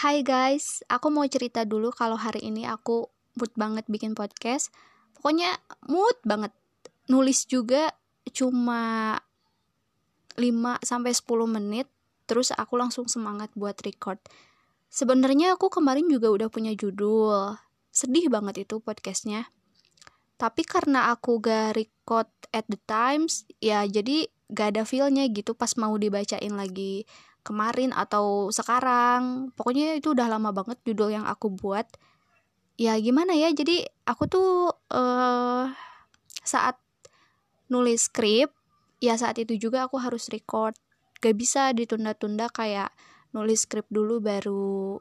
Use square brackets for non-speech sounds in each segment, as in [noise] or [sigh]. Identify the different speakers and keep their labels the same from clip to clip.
Speaker 1: Hai guys, aku mau cerita dulu kalau hari ini aku mood banget bikin podcast. Pokoknya mood banget. Nulis juga cuma 5 sampai 10 menit terus aku langsung semangat buat record. Sebenarnya aku kemarin juga udah punya judul. Sedih banget itu podcastnya. Tapi karena aku gak record at the times, ya jadi gak ada feelnya gitu pas mau dibacain lagi kemarin atau sekarang. Pokoknya itu udah lama banget judul yang aku buat. Ya gimana ya? Jadi aku tuh uh, saat nulis skrip ya saat itu juga aku harus record. Gak bisa ditunda-tunda kayak nulis skrip dulu baru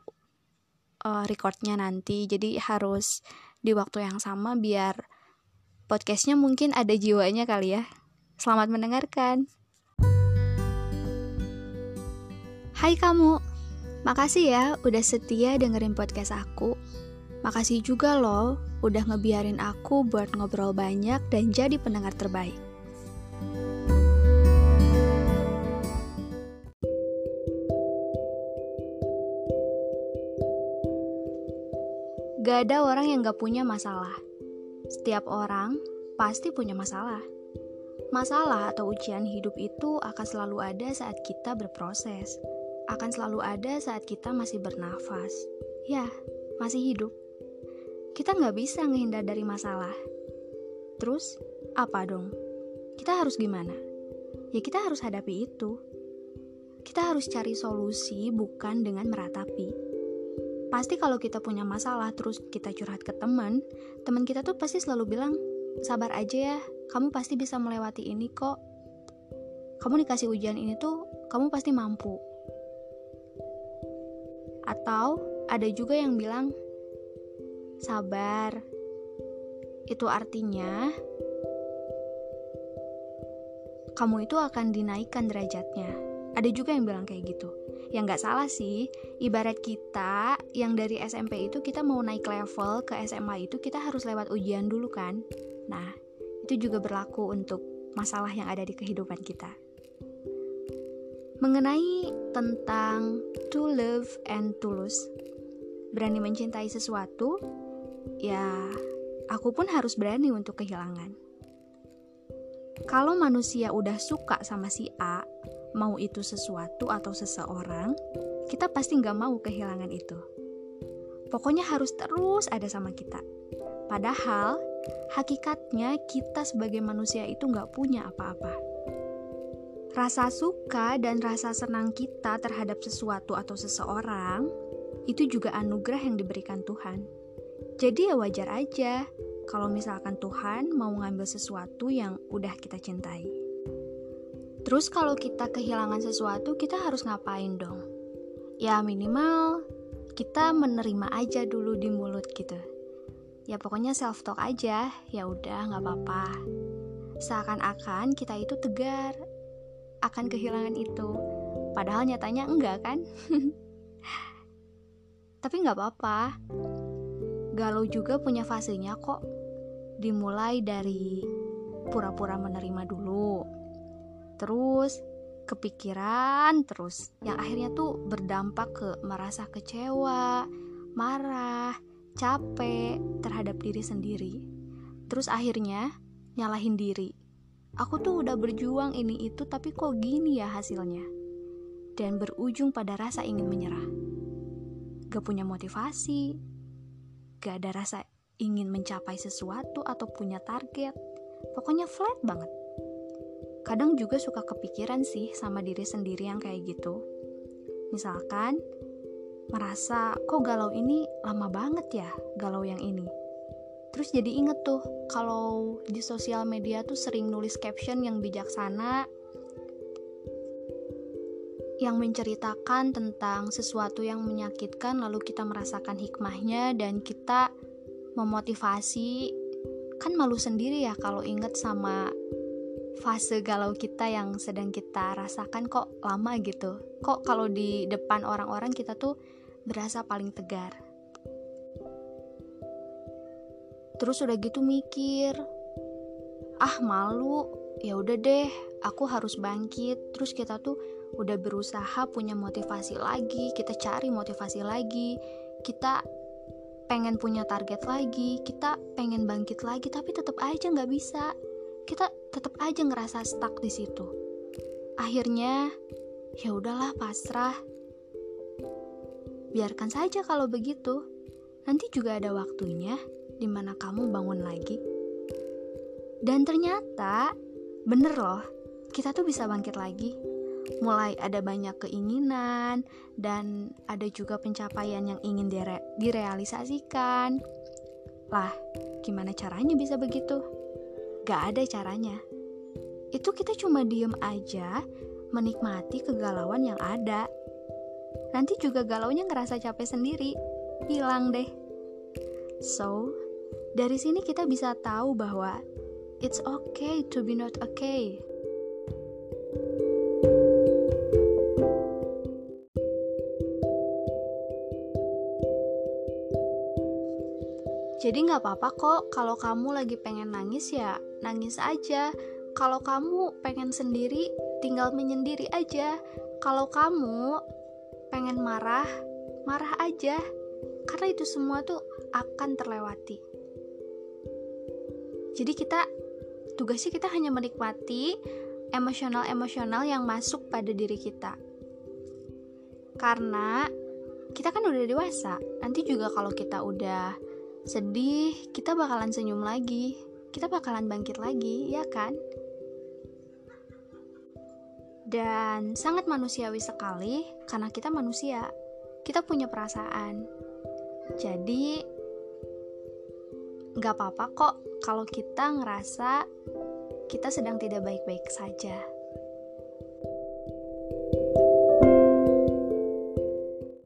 Speaker 1: uh, recordnya nanti. Jadi harus di waktu yang sama biar podcastnya mungkin ada jiwanya kali ya. Selamat mendengarkan Hai kamu, makasih ya udah setia dengerin podcast aku. Makasih juga loh udah ngebiarin aku buat ngobrol banyak dan jadi pendengar terbaik. Gak ada orang yang gak punya masalah. Setiap orang pasti punya masalah. Masalah atau ujian hidup itu akan selalu ada saat kita berproses akan selalu ada saat kita masih bernafas. Ya, masih hidup. Kita nggak bisa menghindar dari masalah. Terus, apa dong? Kita harus gimana? Ya kita harus hadapi itu. Kita harus cari solusi bukan dengan meratapi. Pasti kalau kita punya masalah terus kita curhat ke teman, teman kita tuh pasti selalu bilang, sabar aja ya, kamu pasti bisa melewati ini kok. Kamu dikasih ujian ini tuh, kamu pasti mampu atau ada juga yang bilang, sabar. Itu artinya kamu itu akan dinaikkan derajatnya. Ada juga yang bilang kayak gitu. Yang gak salah sih, ibarat kita yang dari SMP itu kita mau naik level ke SMA itu kita harus lewat ujian dulu kan. Nah, itu juga berlaku untuk masalah yang ada di kehidupan kita mengenai tentang to love and tulus. Berani mencintai sesuatu, ya aku pun harus berani untuk kehilangan. Kalau manusia udah suka sama si A, mau itu sesuatu atau seseorang, kita pasti nggak mau kehilangan itu. Pokoknya harus terus ada sama kita. Padahal, hakikatnya kita sebagai manusia itu nggak punya apa-apa Rasa suka dan rasa senang kita terhadap sesuatu atau seseorang itu juga anugerah yang diberikan Tuhan. Jadi ya wajar aja kalau misalkan Tuhan mau ngambil sesuatu yang udah kita cintai. Terus kalau kita kehilangan sesuatu, kita harus ngapain dong? Ya minimal kita menerima aja dulu di mulut gitu. Ya pokoknya self talk aja, ya udah nggak apa-apa. Seakan-akan kita itu tegar, akan kehilangan itu. Padahal nyatanya enggak kan? [laughs] Tapi nggak apa-apa. Galau juga punya fasenya kok. Dimulai dari pura-pura menerima dulu. Terus kepikiran terus. Yang akhirnya tuh berdampak ke merasa kecewa marah capek terhadap diri sendiri. Terus akhirnya nyalahin diri Aku tuh udah berjuang ini itu tapi kok gini ya hasilnya. Dan berujung pada rasa ingin menyerah. Gak punya motivasi, gak ada rasa ingin mencapai sesuatu atau punya target. Pokoknya flat banget. Kadang juga suka kepikiran sih sama diri sendiri yang kayak gitu. Misalkan, merasa kok galau ini lama banget ya galau yang ini terus jadi inget tuh kalau di sosial media tuh sering nulis caption yang bijaksana yang menceritakan tentang sesuatu yang menyakitkan lalu kita merasakan hikmahnya dan kita memotivasi. Kan malu sendiri ya kalau inget sama fase galau kita yang sedang kita rasakan kok lama gitu? Kok kalau di depan orang-orang kita tuh berasa paling tegar Terus udah gitu mikir, ah malu, ya udah deh, aku harus bangkit. Terus kita tuh udah berusaha punya motivasi lagi, kita cari motivasi lagi, kita pengen punya target lagi, kita pengen bangkit lagi, tapi tetap aja nggak bisa. Kita tetap aja ngerasa stuck di situ. Akhirnya, ya udahlah pasrah. Biarkan saja kalau begitu. Nanti juga ada waktunya di mana kamu bangun lagi. Dan ternyata, bener loh, kita tuh bisa bangkit lagi mulai ada banyak keinginan dan ada juga pencapaian yang ingin dire direalisasikan. Lah, gimana caranya bisa begitu? Gak ada caranya. Itu kita cuma diem aja, menikmati kegalauan yang ada. Nanti juga galaunya ngerasa capek sendiri, hilang deh. So, dari sini kita bisa tahu bahwa it's okay to be not okay. Jadi nggak apa-apa kok kalau kamu lagi pengen nangis ya nangis aja. Kalau kamu pengen sendiri tinggal menyendiri aja. Kalau kamu pengen marah, marah aja. Karena itu semua tuh akan terlewati. Jadi kita tugasnya kita hanya menikmati emosional-emosional yang masuk pada diri kita. Karena kita kan udah dewasa. Nanti juga kalau kita udah sedih, kita bakalan senyum lagi. Kita bakalan bangkit lagi, ya kan? Dan sangat manusiawi sekali karena kita manusia. Kita punya perasaan. Jadi nggak apa-apa kok kalau kita ngerasa kita sedang tidak baik-baik saja.